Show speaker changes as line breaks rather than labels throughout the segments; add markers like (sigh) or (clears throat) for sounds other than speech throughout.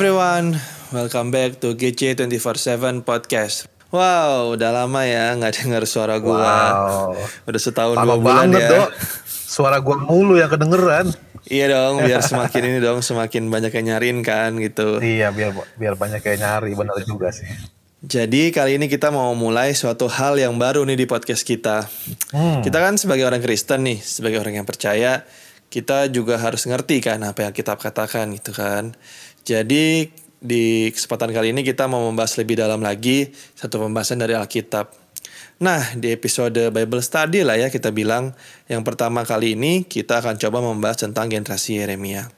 everyone, welcome back to GC 24/7 podcast. Wow, udah lama ya nggak dengar suara gua.
Wow.
Udah setahun
Lama
dua bulan
banget,
ya.
Dok. Suara gua mulu yang kedengeran.
Iya dong, biar semakin ini dong, semakin banyak yang nyariin kan gitu.
Iya, biar biar banyak yang nyari, benar juga sih.
Jadi kali ini kita mau mulai suatu hal yang baru nih di podcast kita.
Hmm.
Kita kan sebagai orang Kristen nih, sebagai orang yang percaya, kita juga harus ngerti kan apa yang kita katakan gitu kan. Jadi di kesempatan kali ini kita mau membahas lebih dalam lagi satu pembahasan dari Alkitab. Nah, di episode Bible Study lah ya kita bilang, yang pertama kali ini kita akan coba membahas tentang generasi Yeremia.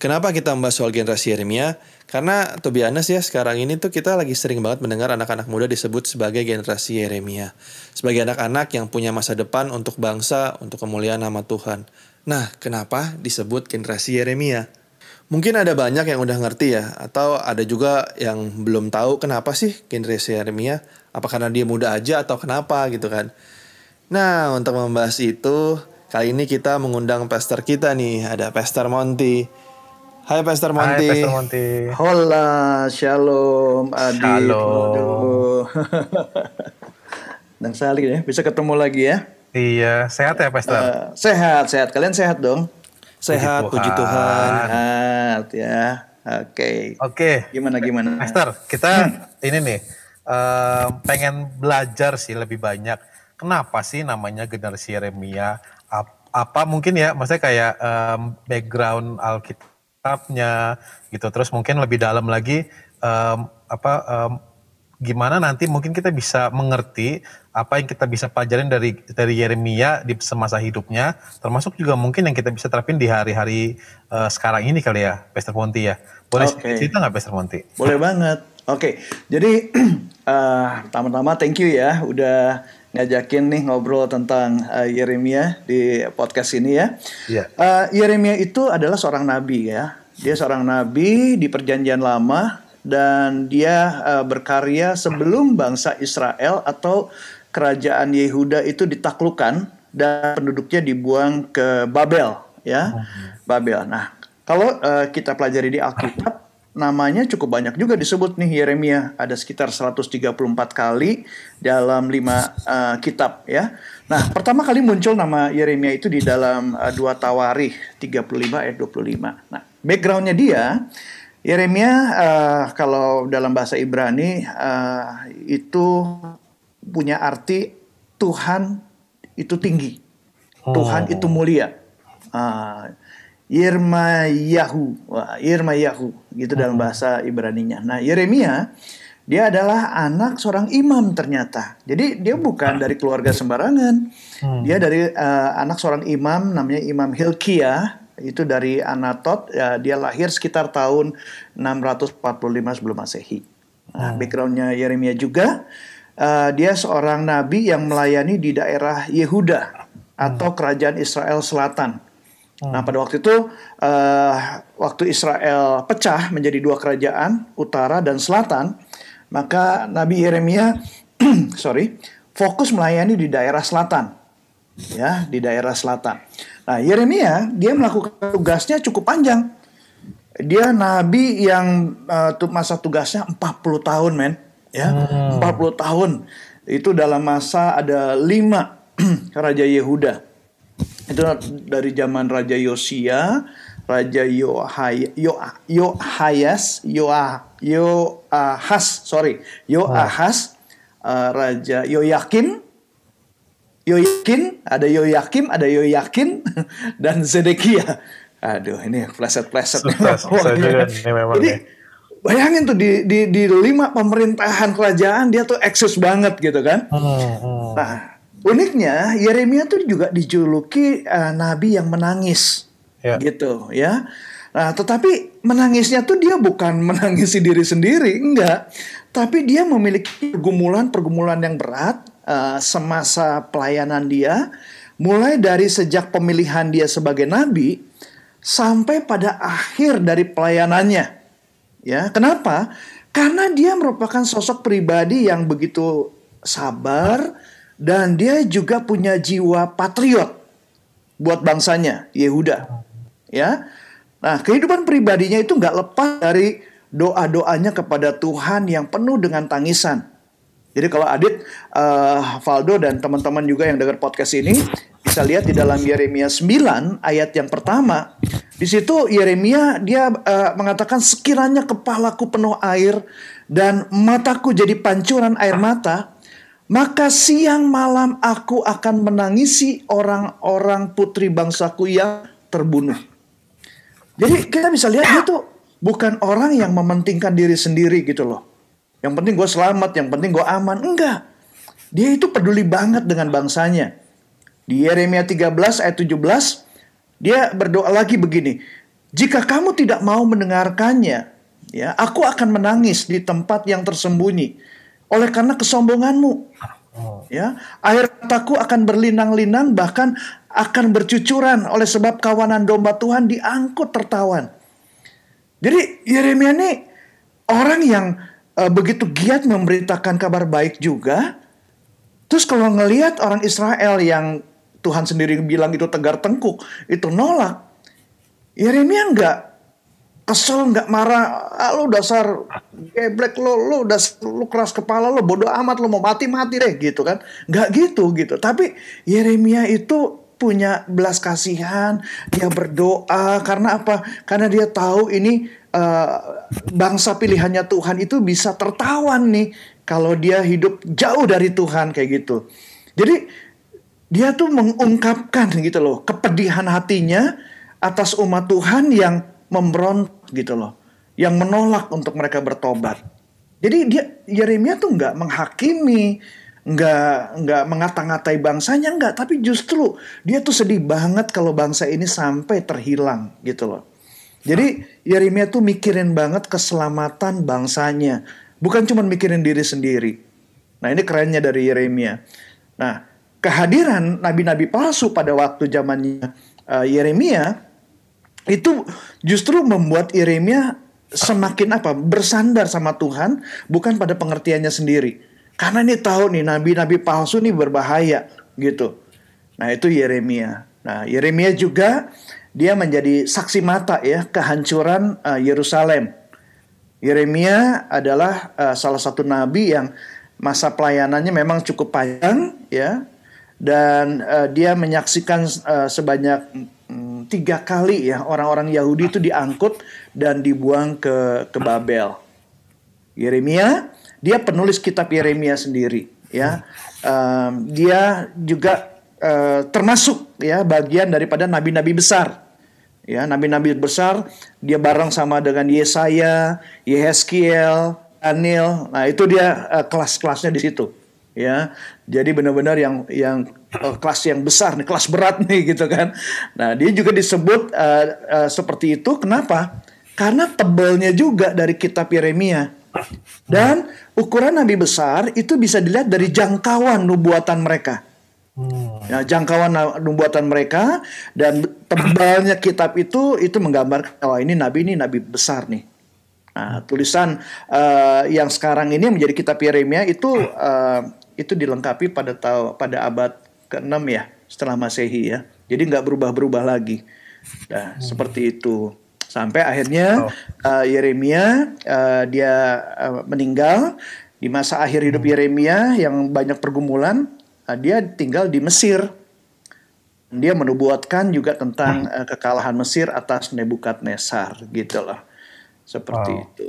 Kenapa kita membahas soal generasi Yeremia? Karena to be honest ya sekarang ini tuh kita lagi sering banget mendengar anak-anak muda disebut sebagai generasi Yeremia. Sebagai anak-anak yang punya masa depan untuk bangsa, untuk kemuliaan nama Tuhan. Nah, kenapa disebut generasi Yeremia? Mungkin ada banyak yang udah ngerti ya, atau ada juga yang belum tahu kenapa sih generasi Yeremia. Apa karena dia muda aja atau kenapa gitu kan. Nah, untuk membahas itu, kali ini kita mengundang pastor kita nih, ada Pastor Monty. Hai Pastor Monty.
Hai, Pastor Monty.
Hola, shalom, adik.
Shalom.
Aduh. Dan (laughs) Salik ya, bisa ketemu lagi ya.
Iya, sehat ya, Pastor?
Eh, sehat, sehat. Kalian sehat dong?
Sehat, puji
Puji
Tuhan.
Sehat ya. Oke.
Oke,
Gimana gimana?
Pastor, kita ini nih eh, pengen belajar sih lebih banyak. Kenapa sih namanya generasi Yeremia? Ap- Apa mungkin ya, maksudnya kayak em, background Alkitabnya gitu. Terus mungkin lebih dalam lagi em, apa em, gimana nanti mungkin kita bisa mengerti apa yang kita bisa pelajarin dari dari Yeremia di semasa hidupnya, termasuk juga mungkin yang kita bisa terapin di hari-hari eh, sekarang ini kali ya, Pastor Monty ya. Boleh
Oke.
cerita nggak Pastor Monty?
Boleh banget. Oke, jadi (clears throat) eh, pertama-tama thank you ya udah ngajakin nih ngobrol tentang eh, Yeremia di podcast ini ya.
Iya.
Eh, Yeremia itu adalah seorang nabi ya. Dia seorang nabi di Perjanjian Lama dan dia eh, berkarya sebelum bangsa Israel atau kerajaan Yehuda itu ditaklukkan dan penduduknya dibuang ke Babel ya. Babel. Nah, kalau eh, kita pelajari di Alkitab namanya cukup banyak juga disebut nih Yeremia ada sekitar 134 kali dalam lima eh, kitab ya. Nah, pertama kali muncul nama Yeremia itu di dalam eh, dua Tawarikh 35 ayat 25. Nah, backgroundnya dia Yeremia eh, kalau dalam bahasa Ibrani eh, itu punya arti Tuhan itu tinggi. Tuhan itu mulia. Ah, Yermayahu, Wah, Yermayahu gitu dalam bahasa Ibraninya. Nah, Yeremia dia adalah anak seorang imam ternyata. Jadi dia bukan dari keluarga sembarangan. Dia dari eh, anak seorang imam namanya Imam Hilkiah itu dari Anatot. Ya, dia lahir sekitar tahun 645 sebelum Masehi. Nah, backgroundnya Yeremia juga eh, dia seorang nabi yang melayani di daerah Yehuda atau kerajaan Israel Selatan. Nah pada waktu itu eh, waktu Israel pecah menjadi dua kerajaan utara dan selatan, maka Nabi Yeremia (clears throat) sorry fokus melayani di daerah selatan, ya di daerah selatan. Nah Yeremia dia melakukan tugasnya cukup panjang. Dia nabi yang tu- masa tugasnya 40 tahun men, ya 40 tahun. Itu dalam masa ada lima (clears throat) raja Yehuda itu dari zaman Raja Yosia, Raja Yohai, Yo, Yohayas, Yoah, Yoahas, sorry, Yoahas, eh, Raja Yoyakin, Yoyakin, ada Yoyakim, ada Yoyakin, (laughs) dan Zedekia. Aduh, ini pleset-pleset.
Susah, susah juga (laughs) nih memang
Jadi
nih.
Bayangin tuh di, di, di lima pemerintahan kerajaan dia tuh eksis banget gitu kan.
Hmm, hmm.
Nah, uniknya Yeremia tuh juga dijuluki eh, nabi yang menangis.
Ya.
Gitu, ya. Nah, tetapi menangisnya tuh dia bukan (laughs) menangisi diri sendiri, enggak. Tapi dia memiliki pergumulan-pergumulan yang berat eh, semasa pelayanan dia, mulai dari sejak pemilihan dia sebagai nabi sampai pada akhir dari pelayanannya. Ya, kenapa? Karena dia merupakan sosok pribadi yang begitu sabar dan dia juga punya jiwa patriot buat bangsanya Yehuda. Ya. Nah, kehidupan pribadinya itu nggak lepas dari doa-doanya kepada Tuhan yang penuh dengan tangisan. Jadi kalau Adit, uh, Valdo dan teman-teman juga yang dengar podcast ini bisa lihat di dalam Yeremia 9 ayat yang pertama. Di situ Yeremia dia uh, mengatakan sekiranya kepalaku penuh air dan mataku jadi pancuran air mata, maka siang malam aku akan menangisi orang-orang putri bangsaku yang terbunuh. Jadi kita bisa lihat dia tuh bukan orang yang mementingkan diri sendiri gitu loh yang penting gue selamat, yang penting gue aman. Enggak. Dia itu peduli banget dengan bangsanya. Di Yeremia 13 ayat 17, dia berdoa lagi begini. Jika kamu tidak mau mendengarkannya, ya, aku akan menangis di tempat yang tersembunyi oleh karena kesombonganmu. Ya, air mataku akan berlinang-linang bahkan akan bercucuran oleh sebab kawanan domba Tuhan diangkut tertawan. Jadi Yeremia ini orang yang uh, begitu giat memberitakan kabar baik juga. Terus kalau ngelihat orang Israel yang Tuhan sendiri bilang itu tegar tengkuk, itu nolak. Yeremia enggak kesel nggak marah ah, lu dasar geblek lo lu udah lu keras kepala lo bodoh amat lo mau mati mati deh gitu kan nggak gitu gitu tapi Yeremia itu punya belas kasihan dia berdoa karena apa karena dia tahu ini uh, bangsa pilihannya Tuhan itu bisa tertawan nih kalau dia hidup jauh dari Tuhan kayak gitu. Jadi dia tuh mengungkapkan gitu loh kepedihan hatinya atas umat Tuhan yang memberontak gitu loh, yang menolak untuk mereka bertobat. Jadi dia Yeremia tuh nggak menghakimi, nggak nggak mengata-ngatai bangsanya nggak, tapi justru dia tuh sedih banget kalau bangsa ini sampai terhilang gitu loh. Jadi Yeremia tuh mikirin banget keselamatan bangsanya, bukan cuma mikirin diri sendiri. Nah ini kerennya dari Yeremia. Nah kehadiran nabi-nabi palsu pada waktu zamannya uh, Yeremia itu justru membuat Yeremia semakin apa bersandar sama Tuhan bukan pada pengertiannya sendiri. Karena ini tahu nih nabi-nabi palsu nih berbahaya gitu. Nah itu Yeremia. Nah Yeremia juga dia menjadi saksi mata ya kehancuran uh, Yerusalem. Yeremia adalah uh, salah satu nabi yang masa pelayanannya memang cukup panjang ya dan uh, dia menyaksikan uh, sebanyak um, tiga kali ya orang-orang Yahudi itu diangkut dan dibuang ke ke Babel. Yeremia dia penulis kitab Yeremia sendiri ya um, dia juga uh, termasuk ya bagian daripada nabi-nabi besar Ya, nabi-nabi besar dia bareng sama dengan Yesaya, Yehezkiel, Daniel. Nah, itu dia uh, kelas-kelasnya di situ. Ya. Jadi benar-benar yang yang uh, kelas yang besar nih, kelas berat nih gitu kan. Nah, dia juga disebut uh, uh, seperti itu kenapa? Karena tebelnya juga dari kitab Yeremia. Dan ukuran nabi besar itu bisa dilihat dari jangkauan nubuatan mereka. Hmm. Ya, jangkauan nubuatan mereka dan tebalnya kitab itu itu menggambarkan oh ini nabi ini nabi besar nih. Nah, tulisan uh, yang sekarang ini menjadi kitab Yeremia itu uh, itu dilengkapi pada tahu pada abad ke-6 ya setelah Masehi ya. Jadi nggak berubah-berubah lagi. Nah, hmm. seperti itu. Sampai akhirnya uh, Yeremia uh, dia uh, meninggal di masa akhir hidup hmm. Yeremia yang banyak pergumulan uh, dia tinggal di Mesir. Dia menubuatkan juga tentang uh, kekalahan Mesir atas Nebukadnezar gitu loh. Seperti oh. itu.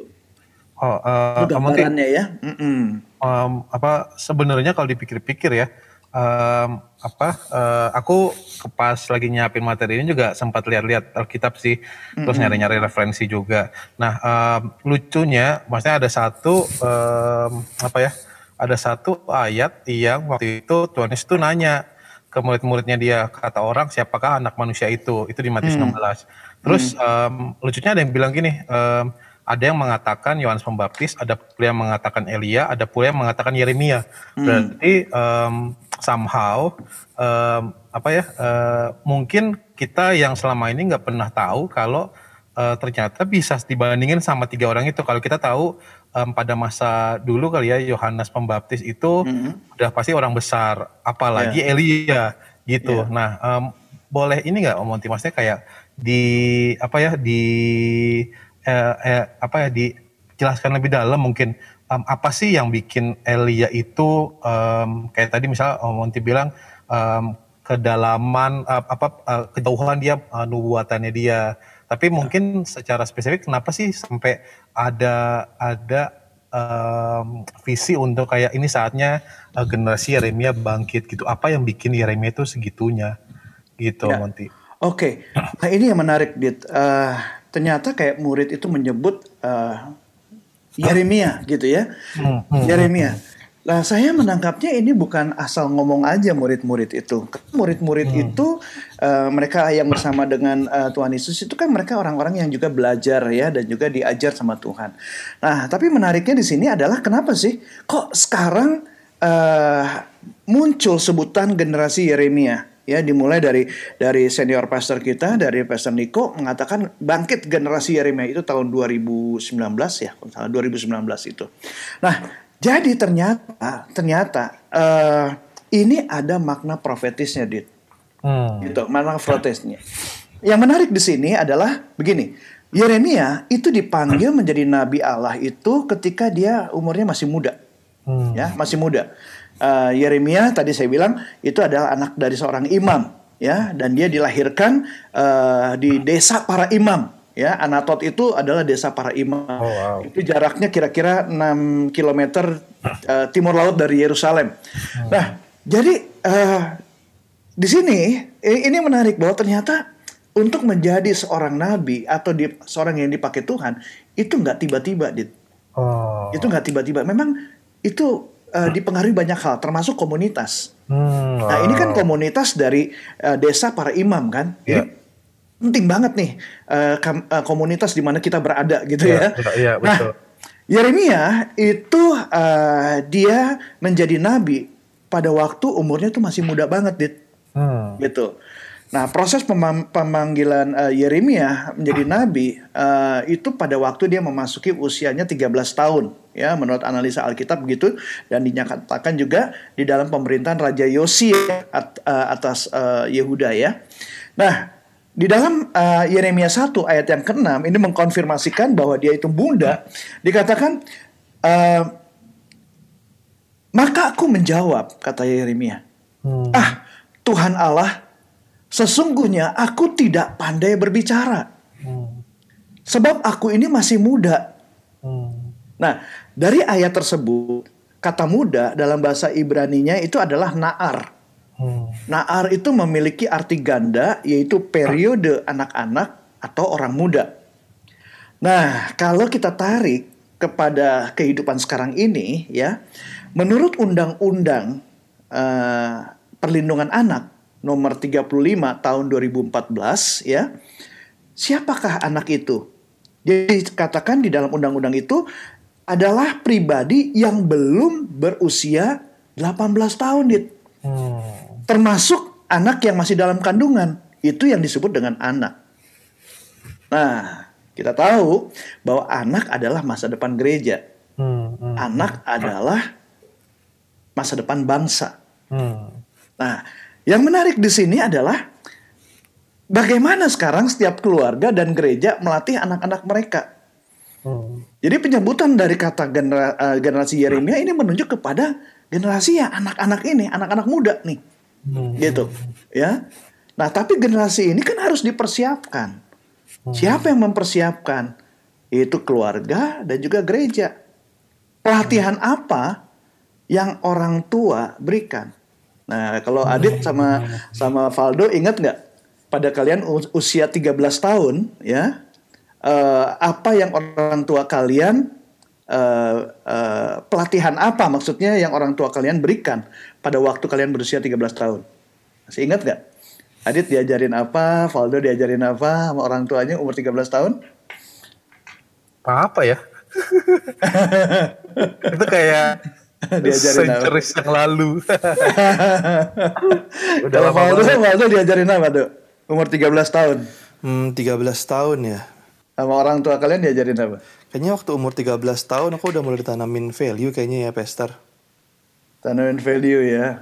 Oh, uh, itu
gambarannya ya.
Mm -mm. Um, apa sebenarnya kalau dipikir-pikir ya, um, apa uh, aku pas lagi nyiapin materi ini juga sempat lihat-lihat Alkitab sih, terus nyari-nyari referensi juga. Nah, um, lucunya, maksudnya ada satu um, apa ya? ada satu ayat yang waktu itu Tuhan Yesus itu nanya ke murid-muridnya dia kata orang siapakah anak manusia itu itu di Matius hmm. 16 terus hmm. um, lucunya ada yang bilang gini um, ada yang mengatakan Yohanes Pembaptis, ada pula yang mengatakan Elia, ada pula yang mengatakan Yeremia. Hmm. Berarti um, somehow um, apa ya? Uh, mungkin kita yang selama ini nggak pernah tahu kalau uh, ternyata bisa dibandingin sama tiga orang itu. Kalau kita tahu um, pada masa dulu kali ya Yohanes Pembaptis itu mm-hmm. udah pasti orang besar, apalagi yeah. Elia gitu. Yeah. Nah, um, boleh ini nggak Om Monty? Maksudnya kayak di apa ya di eh, eh, apa ya dijelaskan lebih dalam mungkin um, apa sih yang bikin Elia itu um, kayak tadi misalnya Monty bilang um, kedalaman uh, apa uh, kejauhan dia uh, nubuatannya dia tapi mungkin secara spesifik kenapa sih sampai ada ada um, visi untuk kayak ini saatnya uh, generasi Yeremia bangkit gitu apa yang bikin Yeremia itu segitunya gitu ya. Monty
Oke, okay. nah ini yang menarik, Dit. Uh, ternyata kayak murid itu menyebut uh, Yeremia gitu ya. Hmm, hmm, Yeremia. Nah, saya menangkapnya ini bukan asal ngomong aja murid-murid itu. Murid-murid hmm. itu uh, mereka yang bersama dengan uh, Tuhan Yesus itu kan mereka orang-orang yang juga belajar ya dan juga diajar sama Tuhan. Nah, tapi menariknya di sini adalah kenapa sih kok sekarang uh, muncul sebutan generasi Yeremia? Ya dimulai dari dari senior pastor kita dari pastor Niko mengatakan bangkit generasi Yeremia itu tahun 2019 ya 2019 itu. Nah jadi ternyata ternyata uh, ini ada makna profetisnya dit. Hmm. gitu makna profetisnya. Yang menarik di sini adalah begini Yeremia itu dipanggil menjadi nabi Allah itu ketika dia umurnya masih muda. Hmm. ya masih muda uh, Yeremia tadi saya bilang itu adalah anak dari seorang imam ya dan dia dilahirkan uh, di desa para imam ya Anatot itu adalah desa para imam oh, wow. itu jaraknya kira-kira 6 km uh, timur laut dari Yerusalem hmm. nah jadi uh, di sini ini menarik bahwa ternyata untuk menjadi seorang nabi atau di, seorang yang dipakai Tuhan itu nggak tiba-tiba dit oh. itu nggak tiba-tiba memang itu uh, dipengaruhi banyak hal, termasuk komunitas. Hmm, wow. Nah ini kan komunitas dari uh, desa para imam kan. Yeah. Jadi penting banget nih uh, uh, komunitas di mana kita berada gitu yeah, ya. Yeah, yeah, nah, Yeremia itu uh, dia menjadi nabi pada waktu umurnya tuh masih muda banget, dit. Hmm. Gitu. Nah, proses pemanggilan uh, Yeremia menjadi nabi uh, itu pada waktu dia memasuki usianya 13 tahun, ya menurut analisa Alkitab begitu dan dinyatakan juga di dalam pemerintahan Raja Yosia at, uh, atas uh, Yehuda ya. Nah, di dalam uh, Yeremia 1 ayat yang ke-6 ini mengkonfirmasikan bahwa dia itu bunda, dikatakan uh, maka aku menjawab kata Yeremia. Hmm. Ah, Tuhan Allah Sesungguhnya aku tidak pandai berbicara. Hmm. Sebab aku ini masih muda. Hmm. Nah, dari ayat tersebut, kata muda dalam bahasa Ibrani-nya itu adalah naar. Hmm. Naar itu memiliki arti ganda, yaitu periode anak-anak atau orang muda. Nah, kalau kita tarik kepada kehidupan sekarang ini, ya, menurut undang-undang uh, perlindungan anak, nomor 35 tahun 2014 ya. Siapakah anak itu? Jadi katakan di dalam undang-undang itu adalah pribadi yang belum berusia 18 tahun, Dit. Hmm. Termasuk anak yang masih dalam kandungan. Itu yang disebut dengan anak. Nah, kita tahu bahwa anak adalah masa depan gereja. Hmm, hmm, anak adalah masa depan bangsa. Hmm. Nah, yang menarik di sini adalah bagaimana sekarang setiap keluarga dan gereja melatih anak-anak mereka. Hmm. Jadi penyambutan dari kata genera, uh, generasi Yeremia ini menunjuk kepada generasi ya anak-anak ini, anak-anak muda nih. Hmm. Gitu. Ya. Nah, tapi generasi ini kan harus dipersiapkan. Hmm. Siapa yang mempersiapkan? Itu keluarga dan juga gereja. Pelatihan hmm. apa yang orang tua berikan? Nah, kalau Adit sama sama Valdo ingat nggak pada kalian usia 13 tahun ya uh, apa yang orang tua kalian uh, uh, pelatihan apa maksudnya yang orang tua kalian berikan pada waktu kalian berusia 13 tahun? Masih ingat nggak? Adit diajarin apa, Valdo diajarin apa sama orang tuanya umur 13 tahun?
Apa ya? (laughs) itu kayak diajarin apa? yang lalu. (laughs)
Udah lama banget. Waldo diajarin apa tuh? Umur 13 tahun.
Hmm, 13 tahun ya.
Sama orang tua kalian diajarin apa?
Kayaknya waktu umur 13 tahun aku udah mulai ditanamin value kayaknya ya, Pester.
Tanamin value ya.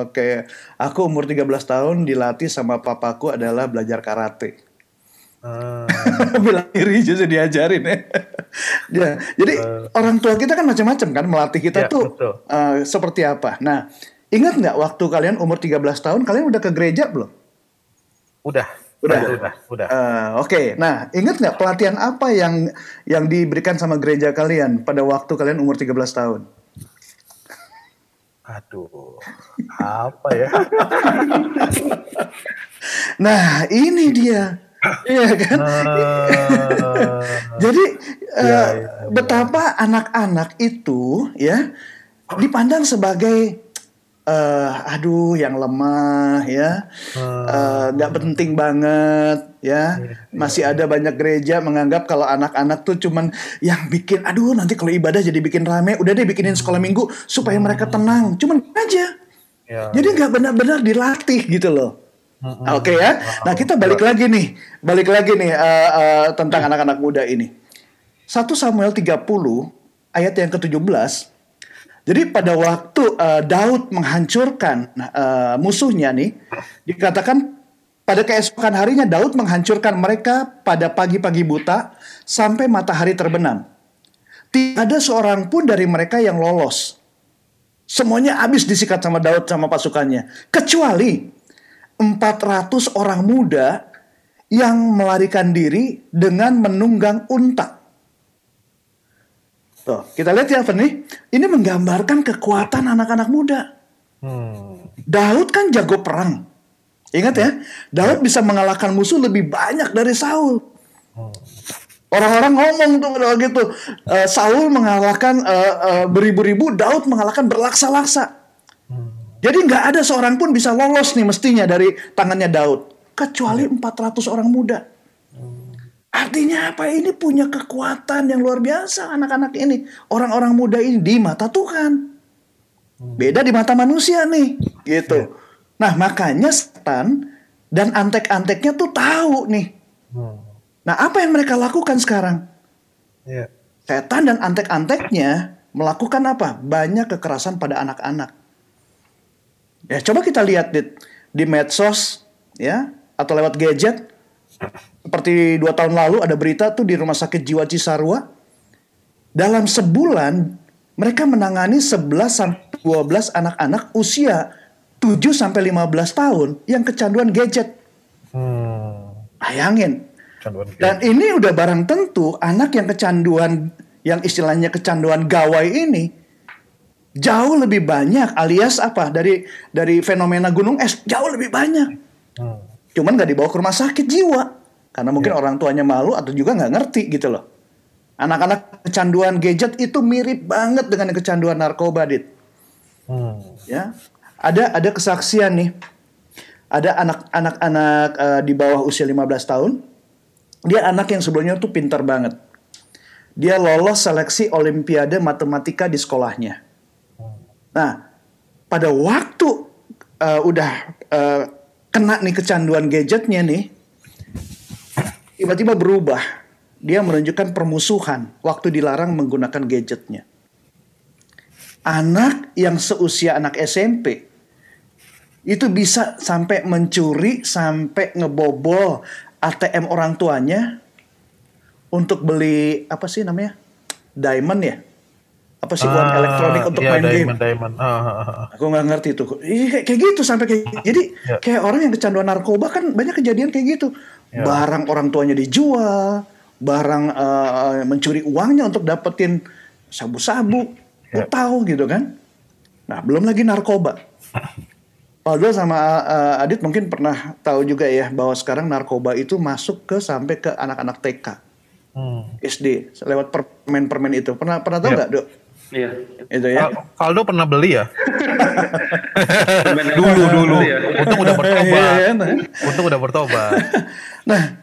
Oke. Aku umur 13 tahun dilatih sama papaku adalah belajar karate.
Hmm.
Bela diri justru diajarin ya. (laughs) ya. Jadi orang tua kita kan macam-macam kan melatih kita
Ya,
tuh
betul.
eh, seperti apa. Nah, ingat nggak waktu kalian umur 13 tahun kalian udah ke gereja belum?
Udah.
Udah.
Udah. Udah.
Eh, Oke, nah ingat nggak pelatihan apa yang yang diberikan sama gereja kalian pada waktu kalian umur 13 tahun?
Aduh. Apa ya? (laughs)
Nah ini dia, iya kan?
Eh,
Jadi eh,
ya,
betapa anak-anak itu ya dipandang sebagai eh, aduh yang lemah ya, eh, nggak penting banget ya. Masih ada banyak gereja menganggap kalau anak-anak tuh cuman yang bikin aduh nanti kalau ibadah jadi bikin rame, udah deh bikinin sekolah minggu supaya mereka tenang. Cuman aja.
ya.
Jadi nggak benar-benar dilatih gitu loh. Oke ya. Nah kita balik lagi nih, balik lagi nih eh, eh, tentang anak-anak muda ini. 1 Samuel 30 ayat yang ke-17. Jadi pada waktu eh, Daud menghancurkan eh, musuhnya nih, dikatakan pada keesokan harinya Daud menghancurkan mereka pada pagi-pagi buta sampai matahari terbenam. Tidak ada seorang pun dari mereka yang lolos. Semuanya habis disikat sama Daud sama pasukannya. Kecuali 400 orang muda yang melarikan diri dengan menunggang unta. Tuh, kita lihat ya, Fen, nih. Ini menggambarkan kekuatan anak-anak muda.
Hmm.
Daud kan jago perang. Ingat ya, Daud bisa mengalahkan musuh lebih banyak dari Saul. Orang-orang ngomong tuh kalau gitu, eh, Saul mengalahkan eh, eh, beribu-ribu, Daud mengalahkan berlaksa-laksa. Jadi nggak ada seorang pun bisa lolos nih mestinya dari tangannya Daud, kecuali 400 orang muda. Artinya apa? Ini punya kekuatan yang luar biasa anak-anak ini, orang-orang muda ini di mata Tuhan. Beda di mata manusia nih, gitu. Nah, makanya setan dan antek-anteknya tuh tahu nih.
Hmm.
Nah, apa yang mereka lakukan sekarang?
Ya.
Setan dan antek-anteknya melakukan apa? Banyak kekerasan pada anak-anak. Ya, coba kita lihat di, di medsos, ya, atau lewat gadget. Seperti dua tahun lalu ada berita tuh di Rumah Sakit Jiwa Cisarua. Dalam sebulan mereka menangani 11 sampai 12 anak-anak usia 7 sampai 15 tahun yang kecanduan gadget.
Hmm.
Bayangin. Dan ini udah barang tentu anak yang kecanduan yang istilahnya kecanduan gawai ini jauh lebih banyak alias apa dari dari fenomena gunung es jauh lebih banyak.
Hmm.
Cuman nggak dibawa ke rumah sakit jiwa karena mungkin orang tuanya malu atau juga nggak ngerti gitu loh. Anak-anak kecanduan gadget itu mirip banget dengan kecanduan narkoba, dit.
Hmm.
Ya, ada ada kesaksian nih. Ada anak-anak anak eh, di bawah usia 15 tahun. Dia anak yang sebelumnya tuh pintar banget. Dia lolos seleksi olimpiade matematika di sekolahnya. Nah, pada waktu eh, udah eh, kena nih kecanduan gadgetnya nih, tiba-tiba berubah. Dia menunjukkan permusuhan waktu dilarang menggunakan gadgetnya. Anak yang seusia anak SMP itu bisa sampai mencuri, sampai ngebobol ATM orang tuanya untuk beli apa sih namanya? Diamond ya? Apa sih uang
Ah,
elektronik untuk
iya,
main game?
diamond, Diamond. Ah, ah, ah.
Aku nggak ngerti tuh. Iya, kayak, kayak gitu sampai kayak jadi
Ya.
kayak orang yang kecanduan narkoba kan banyak kejadian kayak gitu.
Ya.
Barang orang tuanya dijual, barang eh, mencuri uangnya untuk dapetin sabu-sabu. Lu
Ya.
tahu gitu kan? Nah, belum lagi narkoba. (laughs) Aldo sama eh, Adit mungkin pernah tahu juga ya bahwa sekarang narkoba itu masuk ke sampai ke anak-anak TK,
Hmm.
SD lewat permen-permen itu. Pernah pernah tahu
Ya.
nggak, Dok?
Iya.
Itu ya.
Pernah beli ya?
Permen yang (laughs)
dulu dulu.
ya.
Untung udah bertobat.
Iya.
Untung udah bertobat. (laughs)
Nah,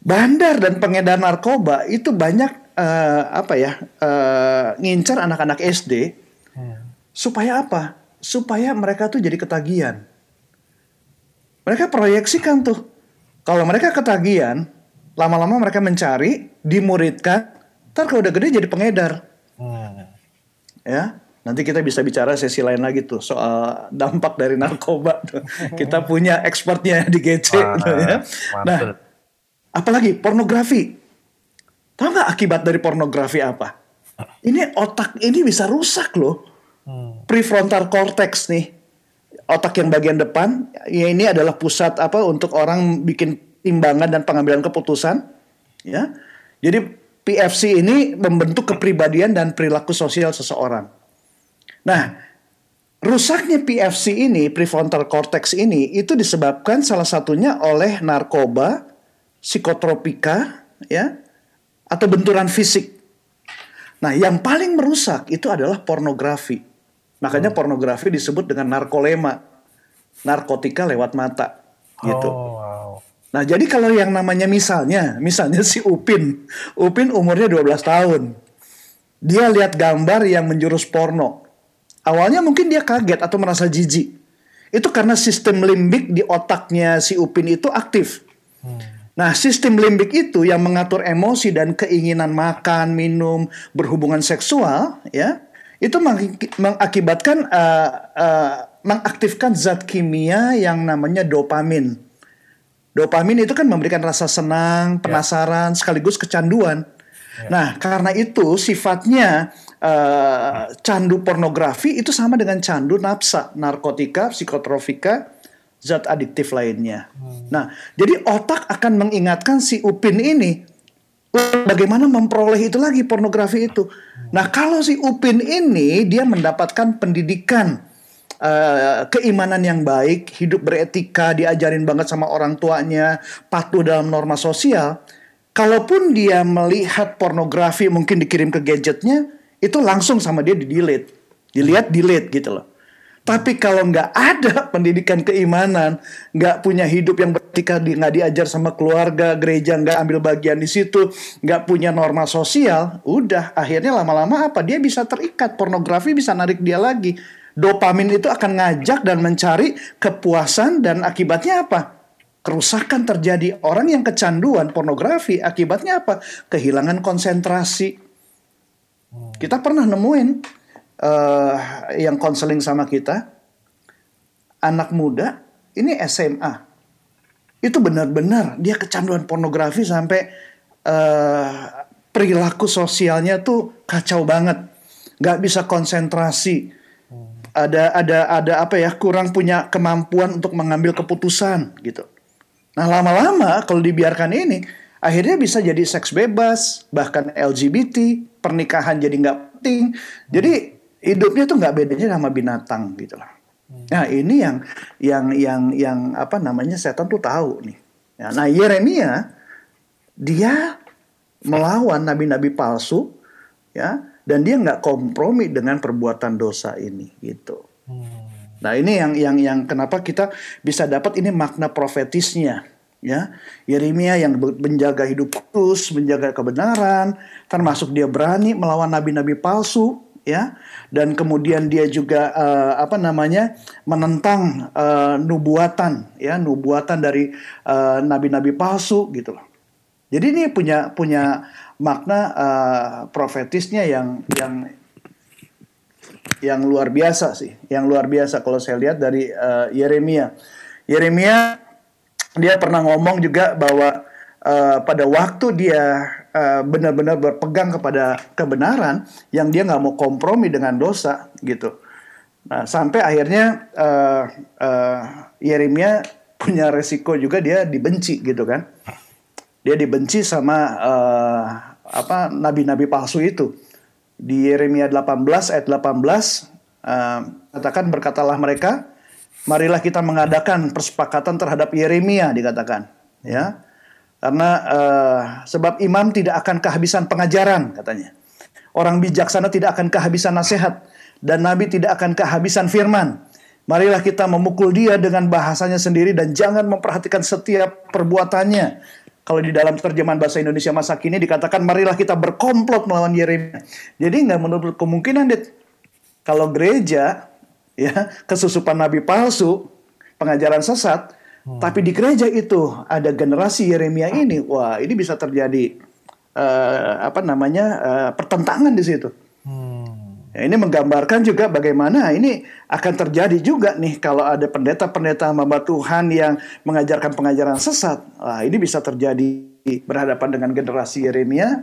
bandar dan pengedar narkoba itu banyak eh, apa ya eh, ngincar anak-anak SD supaya apa? Supaya mereka tuh jadi ketagihan. Mereka proyeksikan tuh kalau mereka ketagihan, lama-lama mereka mencari, dimuridkan, ntar kalau udah gede jadi pengedar,
Hmm.
Ya. Nanti kita bisa bicara sesi lain lagi tuh soal dampak dari narkoba. tuh. Kita punya expertnya di GC,
Wah,
tuh ya. Nah. Apalagi pornografi. Tahu nggak akibat dari pornografi apa? Ini otak ini bisa rusak loh. Prefrontal cortex nih. Otak yang bagian depan, ya ini adalah pusat apa untuk orang bikin timbangan dan pengambilan keputusan, ya. Jadi PFC ini membentuk kepribadian dan perilaku sosial seseorang. Nah, rusaknya PFC ini, prefrontal cortex ini, itu disebabkan salah satunya oleh narkoba, psikotropika, ya, atau benturan fisik. Nah, yang paling merusak itu adalah pornografi. Makanya pornografi disebut dengan narkolema, narkotika lewat mata, gitu.
Oh.
Nah, jadi kalau yang namanya misalnya, misalnya si Upin, Upin umurnya 12 tahun. Dia lihat gambar yang menjurus porno. Awalnya mungkin dia kaget atau merasa jijik. Itu karena sistem limbik di otaknya si Upin itu aktif. Nah, sistem limbik itu yang mengatur emosi dan keinginan makan, minum, berhubungan seksual, ya, itu meng- mengakibatkan uh, uh, mengaktifkan zat kimia yang namanya dopamin. Dopamin itu kan memberikan rasa senang, penasaran, sekaligus kecanduan. Nah, karena itu sifatnya eh, candu pornografi itu sama dengan candu nafsa, narkotika, psikotropika, zat adiktif lainnya. Nah, jadi otak akan mengingatkan si Upin ini bagaimana memperoleh itu lagi pornografi itu. Nah, kalau si Upin ini dia mendapatkan pendidikan eh, keimanan yang baik, hidup beretika, diajarin banget sama orang tuanya, patuh dalam norma sosial. Kalaupun dia melihat pornografi mungkin dikirim ke gadgetnya, itu langsung sama dia di delete, dilihat delete gitu loh. Tapi kalau nggak ada (laughs) pendidikan keimanan, nggak punya hidup yang beretika, nggak diajar sama keluarga, gereja nggak ambil bagian di situ, nggak punya norma sosial, udah akhirnya lama-lama apa? Dia bisa terikat, pornografi bisa narik dia lagi. Dopamin itu akan ngajak dan mencari kepuasan dan akibatnya apa? Kerusakan terjadi. Orang yang kecanduan pornografi akibatnya apa? Kehilangan konsentrasi. Kita pernah nemuin eh yang konseling sama kita anak muda ini SMA itu benar-benar dia kecanduan pornografi sampai eh perilaku sosialnya tuh kacau banget nggak bisa konsentrasi ada ada ada apa ya kurang punya kemampuan untuk mengambil keputusan gitu. Nah lama-lama kalau dibiarkan ini akhirnya bisa jadi seks bebas bahkan LGBT pernikahan jadi nggak penting. Jadi hidupnya tuh nggak bedanya sama binatang gitu lah. Nah ini yang yang yang yang apa namanya setan tuh tahu nih. Ya, Nah Yeremia dia melawan nabi-nabi palsu ya dan dia nggak kompromi dengan perbuatan dosa ini gitu. Nah ini yang yang yang kenapa kita bisa dapat ini makna profetisnya ya Yeremia yang menjaga hidup kudus, menjaga kebenaran, termasuk dia berani melawan nabi-nabi palsu ya dan kemudian dia juga eh, apa namanya menentang eh, nubuatan ya nubuatan dari eh, nabi-nabi palsu gitu loh. Jadi ini punya punya makna eh, profetisnya yang yang yang luar biasa sih, yang luar biasa kalau saya lihat dari eh, Yeremia. Yeremia dia pernah ngomong juga bahwa eh, pada waktu dia eh, benar-benar berpegang kepada kebenaran, yang dia nggak mau kompromi dengan dosa gitu. Nah, sampai akhirnya eh, eh, Yeremia punya resiko juga dia dibenci gitu kan. Dia dibenci sama eh, apa nabi-nabi palsu itu. Di Yeremia 18 ayat 18 eh, katakan berkatalah mereka, marilah kita mengadakan persepakatan terhadap Yeremia dikatakan, ya. Karena eh, sebab imam tidak akan kehabisan pengajaran katanya. Orang bijaksana tidak akan kehabisan nasihat dan nabi tidak akan kehabisan firman. Marilah kita memukul dia dengan bahasanya sendiri dan jangan memperhatikan setiap perbuatannya. Kalau di dalam terjemahan bahasa Indonesia masa kini dikatakan marilah kita berkomplot melawan Yeremia. Jadi nggak menutup kemungkinan Dit. Kalau gereja ya kesusupan nabi palsu, pengajaran sesat, tapi di gereja itu ada generasi Yeremia ini, wah ini bisa terjadi eh, apa namanya eh, pertentangan di situ. Ya, ini menggambarkan juga bagaimana ini akan terjadi juga nih kalau ada pendeta-pendeta hamba Tuhan yang mengajarkan pengajaran sesat. Wah, ini bisa terjadi berhadapan dengan generasi Yeremia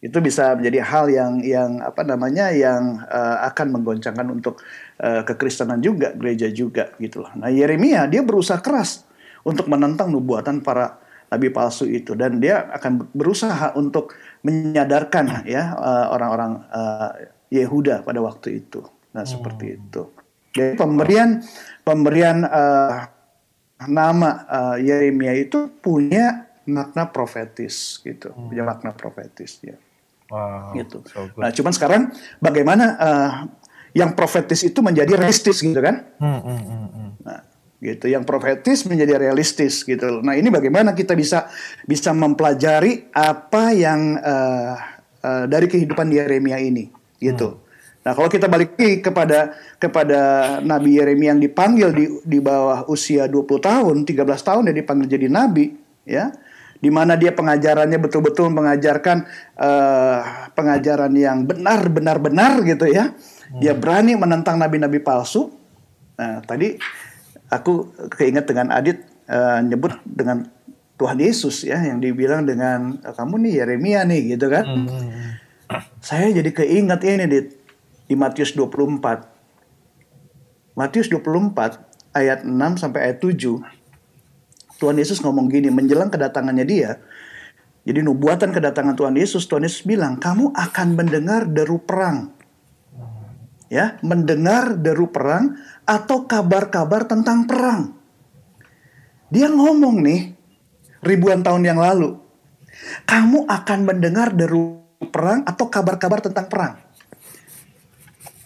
itu bisa menjadi hal yang yang apa namanya yang uh, akan menggoncangkan untuk uh, kekristenan juga gereja juga gitu loh. Nah Yeremia dia berusaha keras untuk menentang nubuatan para nabi palsu itu dan dia akan berusaha untuk menyadarkan ya uh, orang-orang uh, Yehuda pada waktu itu. Nah seperti itu. Jadi pemberian pemberian uh, nama uh, Yeremia itu punya makna profetis gitu, hmm. punya makna profetis ya. Wow, gitu. So nah, cuman sekarang bagaimana uh, yang profetis itu menjadi realistis gitu kan? Hmm, hmm, hmm, hmm. Nah, gitu. Yang profetis menjadi realistis gitu. Nah, ini bagaimana kita bisa bisa mempelajari apa yang uh, uh, dari kehidupan Yeremia ini gitu. Hmm. Nah, kalau kita balik kepada kepada Nabi Yeremia yang dipanggil di di bawah usia 20 tahun, 13 tahun dia dipanggil jadi nabi, ya di mana dia pengajarannya betul-betul mengajarkan uh, pengajaran yang benar-benar benar gitu ya. Dia hmm. berani menentang nabi-nabi palsu. Nah, tadi aku keinget dengan Adit uh, nyebut dengan Tuhan Yesus ya yang dibilang dengan kamu nih Yeremia nih gitu kan. Hmm. Saya jadi keinget ini di di Matius 24. Matius 24 ayat 6 sampai ayat 7 Tuhan Yesus ngomong gini, menjelang kedatangannya dia, jadi nubuatan kedatangan Tuhan Yesus, Tuhan Yesus bilang, kamu akan mendengar deru perang. Ya, mendengar deru perang atau kabar-kabar tentang perang. Dia ngomong nih, ribuan tahun yang lalu, kamu akan mendengar deru perang atau kabar-kabar tentang perang.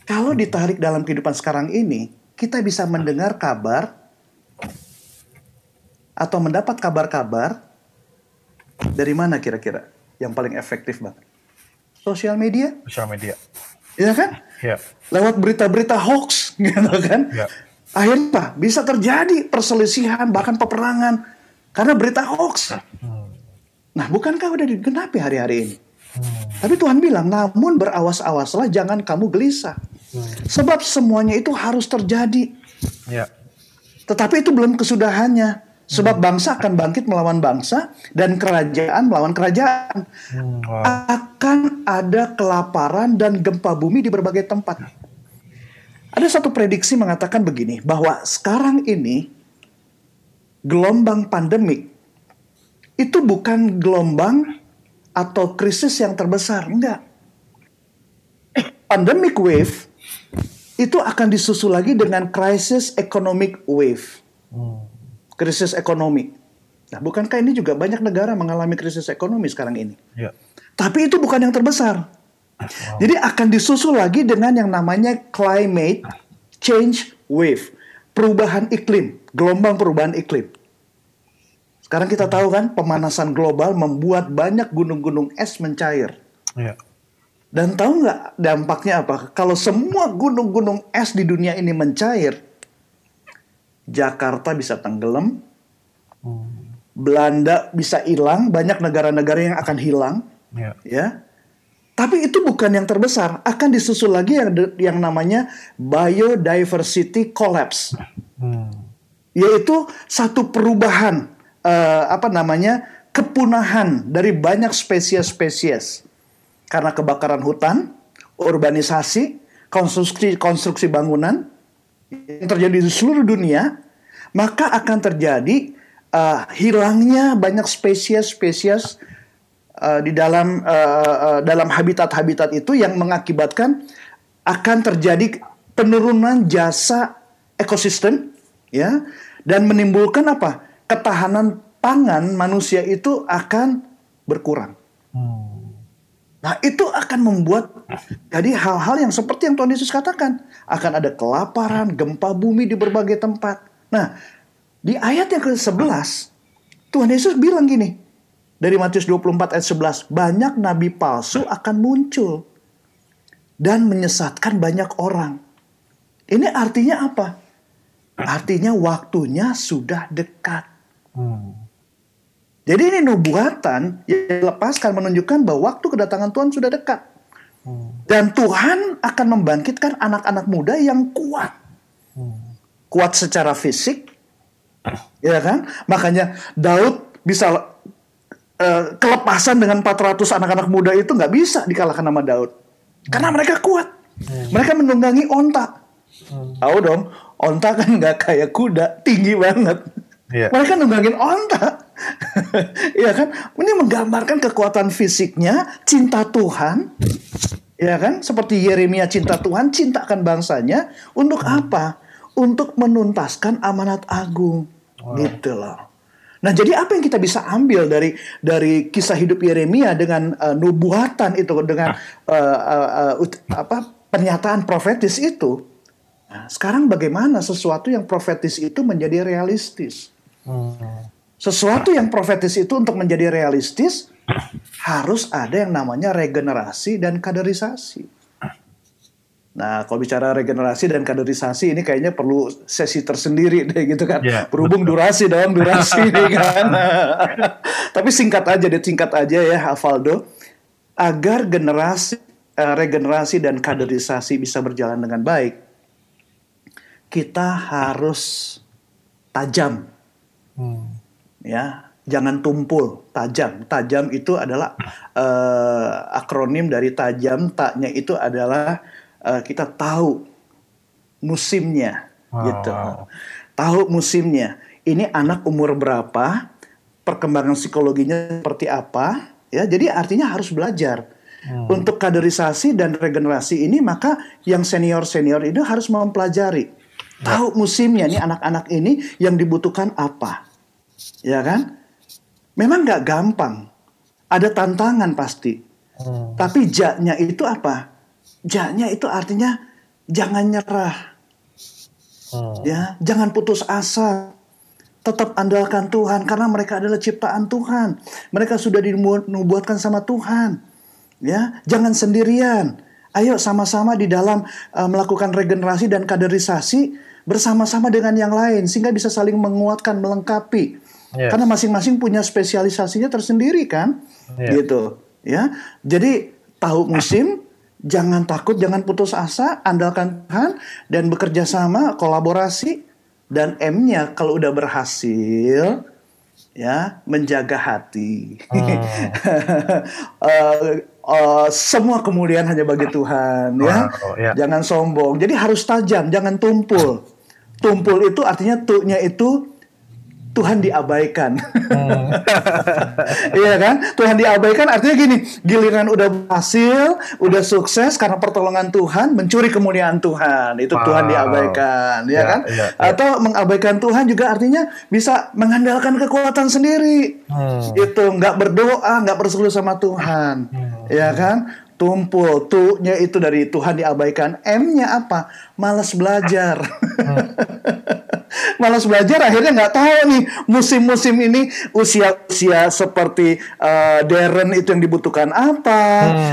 Kalau ditarik dalam kehidupan sekarang ini, kita bisa mendengar kabar atau mendapat kabar-kabar dari mana kira-kira yang paling efektif bang? Sosial media?
Sosial media.
Iya kan?
Iya.
Lewat berita-berita hoax, (laughs) gitu kan? Iya. Akhirnya bisa terjadi perselisihan bahkan peperangan karena berita hoax. Hmm. Nah, bukankah udah digenapi hari-hari ini? Hmm. Tapi Tuhan bilang, namun berawas-awaslah jangan kamu gelisah. Hmm. Sebab semuanya itu harus terjadi. Ya. Tetapi itu belum kesudahannya. Sebab bangsa akan bangkit melawan bangsa dan kerajaan melawan kerajaan. Hmm, wow. Akan ada kelaparan dan gempa bumi di berbagai tempat. Ada satu prediksi mengatakan begini, bahwa sekarang ini gelombang pandemik itu bukan gelombang atau krisis yang terbesar, enggak. Pandemic wave itu akan disusul lagi dengan krisis economic wave. Hmm krisis ekonomi. Nah, bukankah ini juga banyak negara mengalami krisis ekonomi sekarang ini? Ya. Tapi itu bukan yang terbesar. Wow. Jadi akan disusul lagi dengan yang namanya climate change wave, perubahan iklim, gelombang perubahan iklim. Sekarang kita tahu kan pemanasan global membuat banyak gunung-gunung es mencair. Ya. Dan tahu nggak dampaknya apa? Kalau semua gunung-gunung es di dunia ini mencair, Jakarta bisa tenggelam, hmm. Belanda bisa hilang, banyak negara-negara yang akan hilang, ya. ya. Tapi itu bukan yang terbesar, akan disusul lagi yang yang namanya biodiversity collapse, hmm. yaitu satu perubahan uh, apa namanya kepunahan dari banyak spesies-spesies. Karena kebakaran hutan, urbanisasi, konstruksi konstruksi bangunan, yang terjadi di seluruh dunia, maka akan terjadi uh, hilangnya banyak spesies-spesies uh, di dalam uh, uh, dalam habitat-habitat itu yang mengakibatkan akan terjadi penurunan jasa ekosistem ya dan menimbulkan apa ketahanan pangan manusia itu akan berkurang. Hmm. Nah, itu akan membuat jadi hal-hal yang seperti yang Tuhan Yesus katakan, akan ada kelaparan, gempa bumi di berbagai tempat. Nah, di ayat yang ke-11 Tuhan Yesus bilang gini, dari Matius 24 ayat 11, banyak nabi palsu akan muncul dan menyesatkan banyak orang. Ini artinya apa? Artinya waktunya sudah dekat. Hmm. Jadi ini nubuatan yang dilepaskan menunjukkan bahwa waktu kedatangan Tuhan sudah dekat. Hmm. Dan Tuhan akan membangkitkan anak-anak muda yang kuat. Hmm. Kuat secara fisik, ya kan? Makanya Daud bisa eh, kelepasan dengan 400 anak-anak muda itu nggak bisa dikalahkan sama Daud. Karena mereka kuat. Mereka menunggangi onta. Tahu dong, onta kan nggak kayak kuda, tinggi banget.
Iya.
Mereka nunggangin onta. (laughs) Iya kan? Ini menggambarkan kekuatan fisiknya, cinta Tuhan. Ya kan? Seperti Yeremia cinta Tuhan, cintakan bangsanya. Untuk apa? Untuk menuntaskan amanat agung. Gitu loh. Nah, jadi apa yang kita bisa ambil dari dari kisah hidup Yeremia dengan uh, nubuatan itu dengan uh, uh, uh, apa pernyataan profetis itu? Nah, sekarang bagaimana sesuatu yang profetis itu menjadi realistis? Sesuatu yang profetis itu untuk menjadi realistis harus ada yang namanya regenerasi dan kaderisasi. Nah, kalau bicara regenerasi dan kaderisasi ini kayaknya perlu sesi tersendiri deh gitu kan.
Iya,
Berhubung durasi dong, durasi (laughs) nih kan. Tapi singkat aja deh, singkat aja ya Alvaldo. Agar generasi eh, regenerasi dan kaderisasi bisa berjalan dengan baik, kita harus tajam
Hmm.
ya jangan tumpul. Tajam. Tajam itu adalah eh, akronim dari tajam taknya itu adalah eh, kita tahu musimnya.
Wow,
gitu. Tahu musimnya. Ini anak umur berapa? Perkembangan psikologinya seperti apa? Ya jadi artinya harus belajar. Untuk kaderisasi dan regenerasi ini maka yang senior senior itu harus mempelajari tahu musimnya nih anak-anak ini yang dibutuhkan apa ya kan? Memang nggak gampang, ada tantangan pasti.
Hmm.
Tapi jaknya itu apa? Jaknya itu artinya jangan nyerah,
Hmm.
ya, jangan putus asa. Tetap andalkan Tuhan karena mereka adalah ciptaan Tuhan. Mereka sudah dinubuatkan sama Tuhan. Ya, jangan sendirian. Ayo sama-sama di dalam uh, melakukan regenerasi dan kaderisasi bersama-sama dengan yang lain sehingga bisa saling menguatkan, melengkapi.
Yes.
Karena masing-masing punya spesialisasinya tersendiri kan,
Iya.
gitu. Ya, jadi tahu musim, jangan takut, jangan putus asa, andalkan Tuhan dan bekerja sama, kolaborasi dan M-nya kalau udah berhasil ya menjaga hati. (laughs) Eh, eh, semua kemuliaan hanya bagi Tuhan ya.
Wow, ya.
Jangan sombong. Jadi harus tajam, jangan tumpul. Tumpul itu artinya tuh-nya itu Tuhan diabaikan. (laughs) Iya kan? Tuhan diabaikan artinya gini, giliran udah berhasil, udah sukses karena pertolongan Tuhan, mencuri kemuliaan Tuhan. Itu Tuhan
Wow.
diabaikan, ya,
Ya,
kan?
ya, ya.
Atau mengabaikan Tuhan juga artinya bisa mengandalkan kekuatan sendiri.
Hmm.
Itu nggak berdoa, nggak bersekutu sama Tuhan. Ya kan? Tumpul, tuh-nya itu dari Tuhan diabaikan. M-nya apa? Malas belajar. (laughs) Malas belajar akhirnya nggak tahu nih musim-musim ini usia-usia seperti eh, Darren itu yang dibutuhkan apa,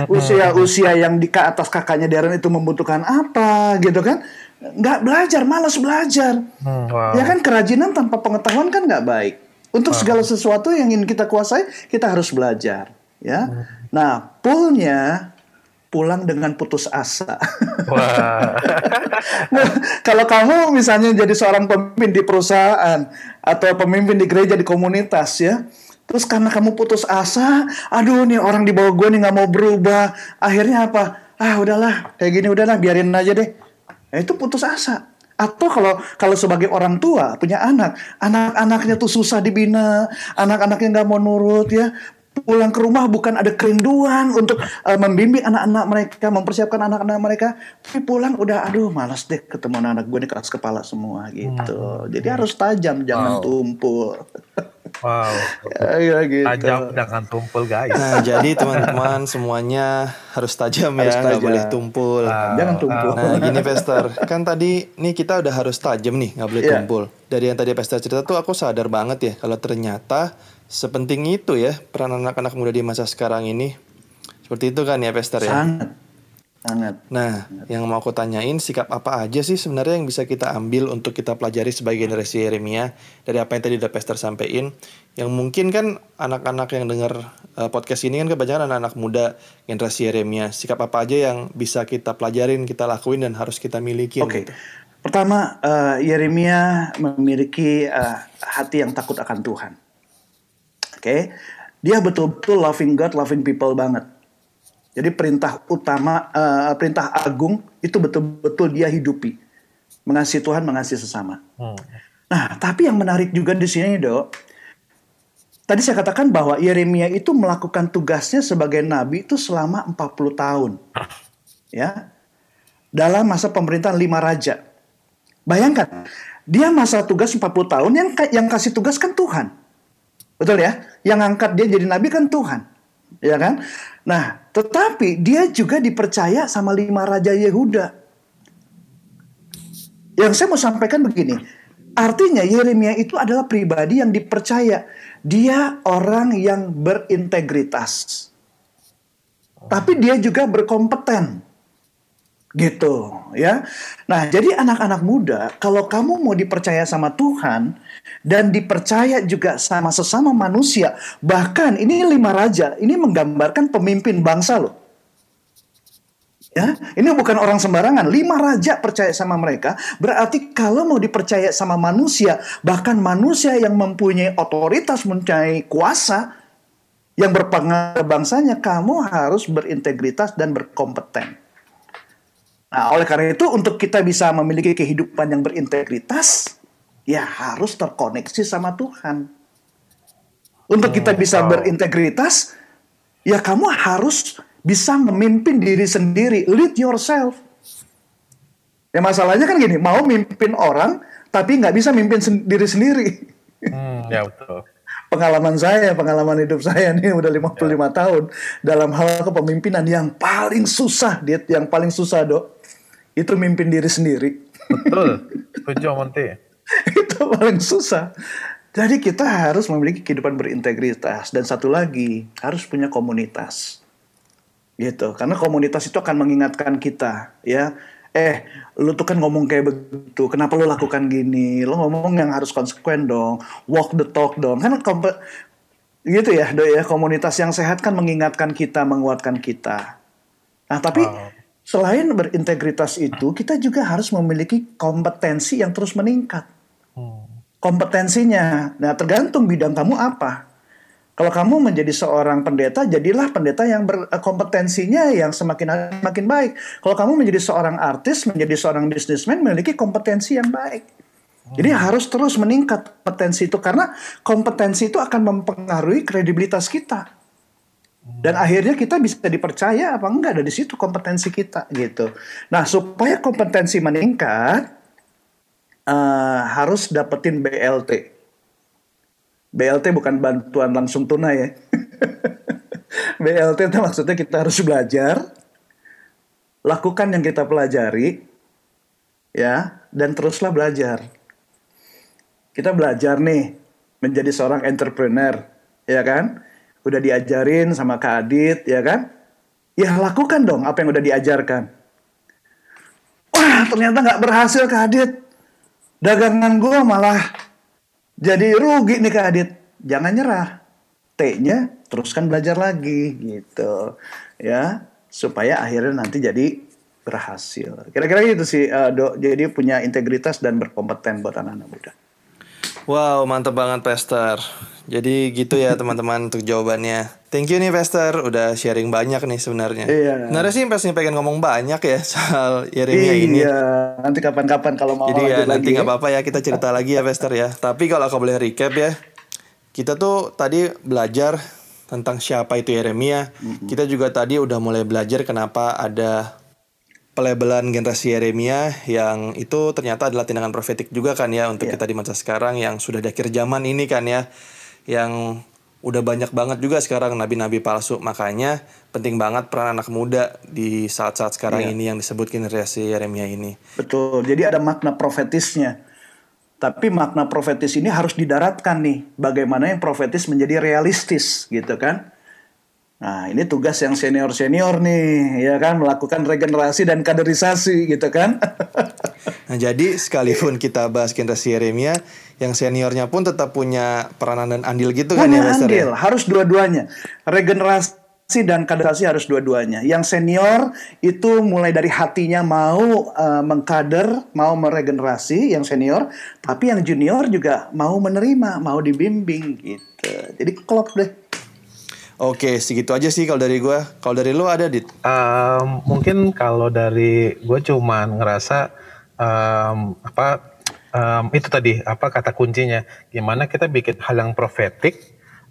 usia-usia yang di ke atas kakaknya Darren itu membutuhkan apa, gitu kan? Nggak belajar, malas belajar.
Hmm, wow.
Ya kan kerajinan tanpa pengetahuan kan nggak baik. Untuk segala sesuatu yang ingin kita kuasai, kita harus belajar. Ya. Nah, poolnya pulang dengan putus asa.
Wah.
Nah, kalau kamu misalnya jadi seorang pemimpin di perusahaan atau pemimpin di gereja di komunitas ya, terus karena kamu putus asa, aduh nih orang di bawah gue nih nggak mau berubah, akhirnya apa? Ah udahlah, kayak gini udahlah, biarin aja deh. Nah, itu putus asa. Atau kalau kalau sebagai orang tua punya anak, anak-anaknya tuh susah dibina, anak-anaknya nggak mau nurut ya, pulang ke rumah bukan ada kerinduan untuk eh, membimbing anak-anak mereka, mempersiapkan anak-anak mereka, tapi pulang udah aduh malas deh ketemu anak gue nih keras kepala semua gitu. Jadi harus tajam, jangan
Wow.
tumpul.
wow. (laughs)
ya, ya, gitu.
Tajam dengan tumpul guys.
Nah, jadi teman-teman semuanya harus tajam
Harus
ya, nggak
tajam.
boleh tumpul.
Ah,
Jangan tumpul.
Nah, gini Pester, kan tadi nih kita udah harus tajam nih, nggak boleh
Iya.
tumpul. Dari yang tadi Pester cerita tuh aku sadar banget ya kalau ternyata sepenting itu ya peran anak-anak muda di masa sekarang ini. Seperti itu kan ya Pester ya.
Sangat, sangat.
Nah, yang mau aku tanyain sikap apa aja sih sebenarnya yang bisa kita ambil untuk kita pelajari sebagai generasi Yeremia dari apa yang tadi udah Pester sampein. Yang mungkin kan anak-anak yang dengar eh, podcast ini kan kebanyakan anak-anak muda generasi Yeremia. Sikap apa aja yang bisa kita pelajarin, kita lakuin dan harus kita miliki
Oke.
gitu.
Pertama, eh, Yeremia memiliki eh, hati yang takut akan Tuhan. Oke. Dia betul-betul loving God, loving people banget. Jadi perintah utama, uh, perintah agung itu betul-betul dia hidupi. Mengasihi Tuhan, mengasihi sesama. Hmm. Nah, tapi yang menarik juga di sini, Dok. Tadi saya katakan bahwa Yeremia itu melakukan tugasnya sebagai nabi itu selama 40 tahun. (laughs) Ya. Dalam masa pemerintahan lima raja. Bayangkan, dia masa tugas 40 tahun yang yang kasih tugas kan Tuhan. Betul ya? Yang angkat dia jadi nabi kan Tuhan. Ya kan? Nah, tetapi dia juga dipercaya sama lima raja Yehuda. Yang saya mau sampaikan begini, artinya Yeremia itu adalah pribadi yang dipercaya. Dia orang yang berintegritas. Tapi dia juga berkompeten gitu ya. Nah, jadi anak-anak muda, kalau kamu mau dipercaya sama Tuhan dan dipercaya juga sama sesama manusia, bahkan ini lima raja, ini menggambarkan pemimpin bangsa loh. Ya, ini bukan orang sembarangan. Lima raja percaya sama mereka, berarti kalau mau dipercaya sama manusia, bahkan manusia yang mempunyai otoritas, mempunyai kuasa yang berpengaruh bangsanya, kamu harus berintegritas dan berkompeten. Nah, oleh karena itu untuk kita bisa memiliki kehidupan yang berintegritas, ya harus terkoneksi sama Tuhan. Untuk kita bisa berintegritas, ya kamu harus bisa memimpin diri sendiri, lead yourself. Ya masalahnya kan gini, mau mimpin orang tapi nggak bisa mimpin sen diri sendiri. Hmm, ya betul. pengalaman saya, pengalaman hidup saya nih udah 55 ya. tahun dalam hal kepemimpinan yang paling susah, dia yang paling susah, Dok itu mimpin diri sendiri.
Betul, (laughs) setuju Monty.
itu paling susah. Jadi kita harus memiliki kehidupan berintegritas dan satu lagi harus punya komunitas. Gitu. Karena komunitas itu akan mengingatkan kita, ya. Eh, lu tuh kan ngomong kayak begitu. Kenapa lu lakukan gini? Lu ngomong yang harus konsekuen dong. Walk the talk dong. Kan gitu ya, do ya. Komunitas yang sehat kan mengingatkan kita, menguatkan kita. Nah, tapi wow Selain berintegritas itu, kita juga harus memiliki kompetensi yang terus meningkat. Kompetensinya, nah tergantung bidang kamu apa. Kalau kamu menjadi seorang pendeta, jadilah pendeta yang berkompetensinya yang semakin semakin baik. Kalau kamu menjadi seorang artis, menjadi seorang bisnismen, memiliki kompetensi yang baik. Jadi hmm. harus terus meningkat kompetensi itu karena kompetensi itu akan mempengaruhi kredibilitas kita. Dan akhirnya kita bisa dipercaya apa enggak dari situ kompetensi kita gitu. Nah supaya kompetensi meningkat uh, harus dapetin BLT. BLT bukan bantuan langsung tunai ya. (laughs) BLT itu maksudnya kita harus belajar, lakukan yang kita pelajari, ya, dan teruslah belajar. Kita belajar nih menjadi seorang entrepreneur, ya kan? Udah diajarin sama Kak Adit, ya kan? Ya lakukan dong apa yang udah diajarkan. Wah ternyata nggak berhasil Kak Adit. Dagangan gue malah jadi rugi nih Kak Adit. Jangan nyerah. T-nya teruskan belajar lagi gitu. Ya, supaya akhirnya nanti jadi berhasil. Kira-kira gitu sih, uh, Dok. Jadi punya integritas dan berkompeten buat anak-anak muda.
Wow, mantep banget Pester. Jadi gitu ya teman-teman untuk jawabannya. Thank you nih Pester, udah sharing banyak nih sebenarnya. Iya. Sebenarnya sih Pester pengen ngomong banyak ya (laughs) soal Yeremia
iya,
ini.
Iya, nanti kapan-kapan kalau mau
Jadi ya nanti nggak ya. apa-apa ya kita cerita (laughs) lagi ya Pester ya. Tapi kalau aku boleh recap ya, kita tuh tadi belajar tentang siapa itu Yeremia. Mm -hmm. Kita juga tadi udah mulai belajar kenapa ada pelabelan generasi Yeremia yang itu ternyata adalah tindakan profetik juga kan ya untuk yeah. kita di masa sekarang yang sudah di akhir zaman ini kan ya yang udah banyak banget juga sekarang nabi-nabi palsu. Makanya penting banget peran anak muda di saat-saat sekarang yeah. ini yang disebut generasi Yeremia ini.
Betul. Jadi ada makna profetisnya. Tapi makna profetis ini harus didaratkan nih bagaimana yang profetis menjadi realistis gitu kan? Nah, ini tugas yang senior-senior nih, ya kan, melakukan regenerasi dan kaderisasi gitu kan. (laughs)
nah, jadi sekalipun kita bahas generasi Yeremia, yang seniornya pun tetap punya peranan dan andil gitu
punya
kan ya,
ya? andil, ya? harus dua-duanya. Regenerasi dan kaderisasi harus dua-duanya. Yang senior itu mulai dari hatinya mau uh, mengkader, mau meregenerasi yang senior, tapi yang junior juga mau menerima, mau dibimbing gitu. Jadi klop deh
Oke, segitu aja sih kalau dari gua. Kalau dari lu ada dit?
Um, mungkin kalau dari gue cuman ngerasa um, apa um, itu tadi apa kata kuncinya gimana kita bikin hal yang profetik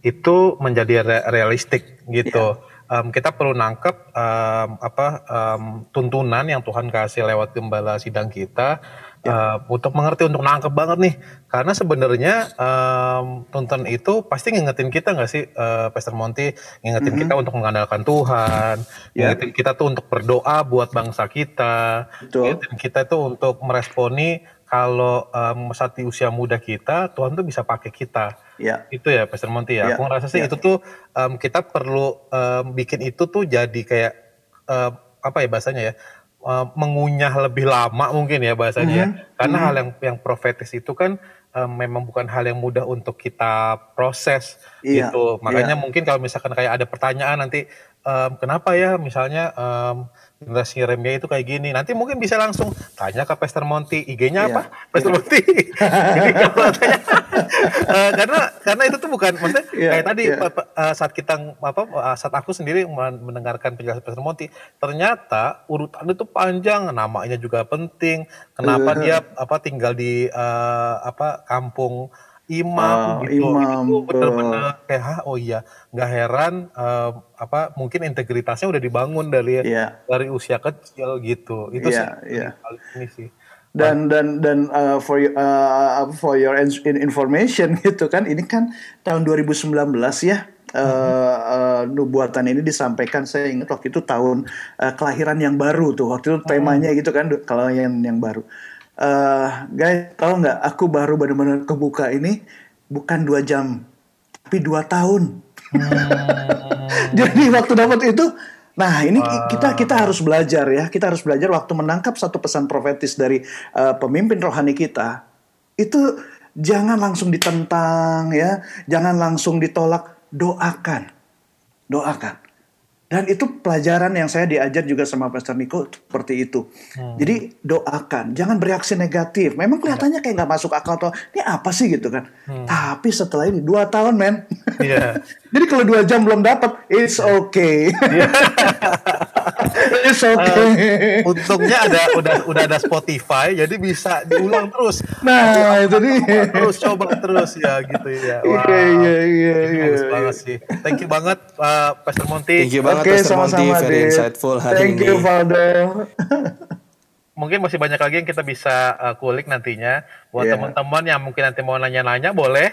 itu menjadi re realistik gitu. Um, kita perlu nangkep um, apa um, tuntunan yang Tuhan kasih lewat gembala sidang kita uh, untuk mengerti untuk nangkep banget nih karena sebenarnya um, tonton itu pasti ngingetin kita nggak sih uh, Pastor Monty ngingetin kita untuk mengandalkan Tuhan
Ya.
ngingetin kita tuh untuk berdoa buat bangsa kita
Betul.
ngingetin kita tuh untuk meresponi kalau um, saat di usia muda kita Tuhan tuh bisa pakai kita
Ya.
itu ya Pastor Monty ya.
Ya,
Aku ngerasa sih
ya.
itu tuh em, kita perlu em, bikin itu tuh jadi kayak em, apa ya bahasanya ya em, mengunyah lebih lama mungkin ya bahasanya ya. Karena hal yang yang profetis itu kan em, memang bukan hal yang mudah untuk kita proses
Iya,
gitu. Makanya
iya.
mungkin kalau misalkan kayak ada pertanyaan nanti em, kenapa ya misalnya em, generasi Yeremia itu kayak gini. Nanti mungkin bisa langsung tanya ke Pastor Monty, IG-nya
Iya,
apa? Pastor Monty. (laughs) Jadi kalau tanya (laughs) Eh, karena karena itu tuh bukan maksudnya
Iya,
kayak tadi
iya.
pa- pa- eh, saat kita apa eh, saat aku sendiri men- mendengarkan penjelasan Pastor Monty ternyata urutan itu panjang namanya juga penting kenapa
Uh-huh.
dia apa tinggal di eh, apa kampung imam
Oh,
gitu
imam,
itu benar-benar kayak Hah, oh iya nggak heran eh, apa mungkin integritasnya udah dibangun dari
Iya.
dari usia kecil gitu itu
Iya,
sih
iya.
paling ini sih
dan dan dan uh, for you- uh, for your information (laughs) gitu kan. Ini kan tahun 2019 ya. Uh, uh, nubuatan ini disampaikan saya ingat waktu itu tahun uh, kelahiran yang baru tuh. Waktu itu temanya gitu kan kalau yang yang baru. Uh, guys tahu nggak aku baru benar-benar kebuka ini bukan dua jam tapi dua tahun. (laughs) Jadi waktu dapat itu Nah, ini kita kita harus belajar ya. Kita harus belajar waktu menangkap satu pesan profetis dari uh, pemimpin rohani kita. Itu jangan langsung ditentang ya, jangan langsung ditolak, doakan. Doakan. Dan itu pelajaran yang saya diajar juga sama Pastor Niko seperti itu. Jadi doakan, jangan bereaksi negatif. Memang kelihatannya kayak nggak masuk akal atau ini apa sih gitu kan. Tapi setelah ini dua tahun men.
Iya. (laughs)
Jadi kalau dua jam belum dapat, (laughs) it's okay. it's okay.
Untungnya ada udah udah ada Spotify jadi bisa diulang terus.
Nah, itu dia.
Terus coba terus ya gitu ya.
Iya, iya, iya, iya,
bagus
iya.
banget sih. Thank you banget uh, Pastor Monty.
Thank you banget
Oke,
Pastor Monty,
sama-sama,
very
Dit.
insightful hari
Thank
ini.
you, Valdo.
Mungkin masih banyak lagi yang kita bisa uh, kulik nantinya. Buat
Iya.
teman-teman yang mungkin nanti mau nanya-nanya boleh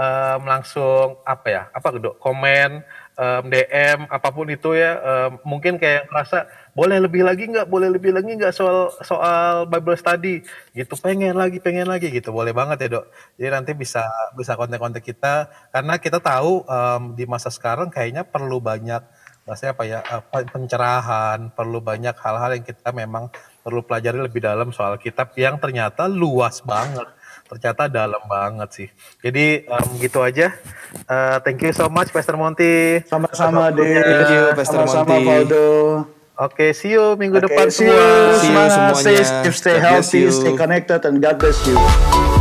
um, langsung apa ya? Apa gitu? Komen, um, DM, apa pun itu ya. Um, mungkin kayak ngerasa boleh lebih lagi nggak? Boleh lebih lagi nggak soal soal Bible study? Gitu pengen lagi, pengen lagi gitu. Boleh banget ya dok. Jadi nanti bisa bisa kontak-kontak kita karena kita tahu um, di masa sekarang kayaknya perlu banyak maksudnya apa ya pe- pencerahan perlu banyak hal-hal yang kita memang perlu pelajari lebih dalam soal kitab yang ternyata luas banget ternyata dalam banget sih jadi em, gitu aja Eh, thank you so much Pastor Monty
Sama-sama,
waktunya.
Thank you, Pastor
Sama-sama,
Monty.
Valdo.
oke see you minggu
Oke,
depan
see you.
semua
See you semuanya.
Stay, stay healthy,
you.
stay connected, and God bless you.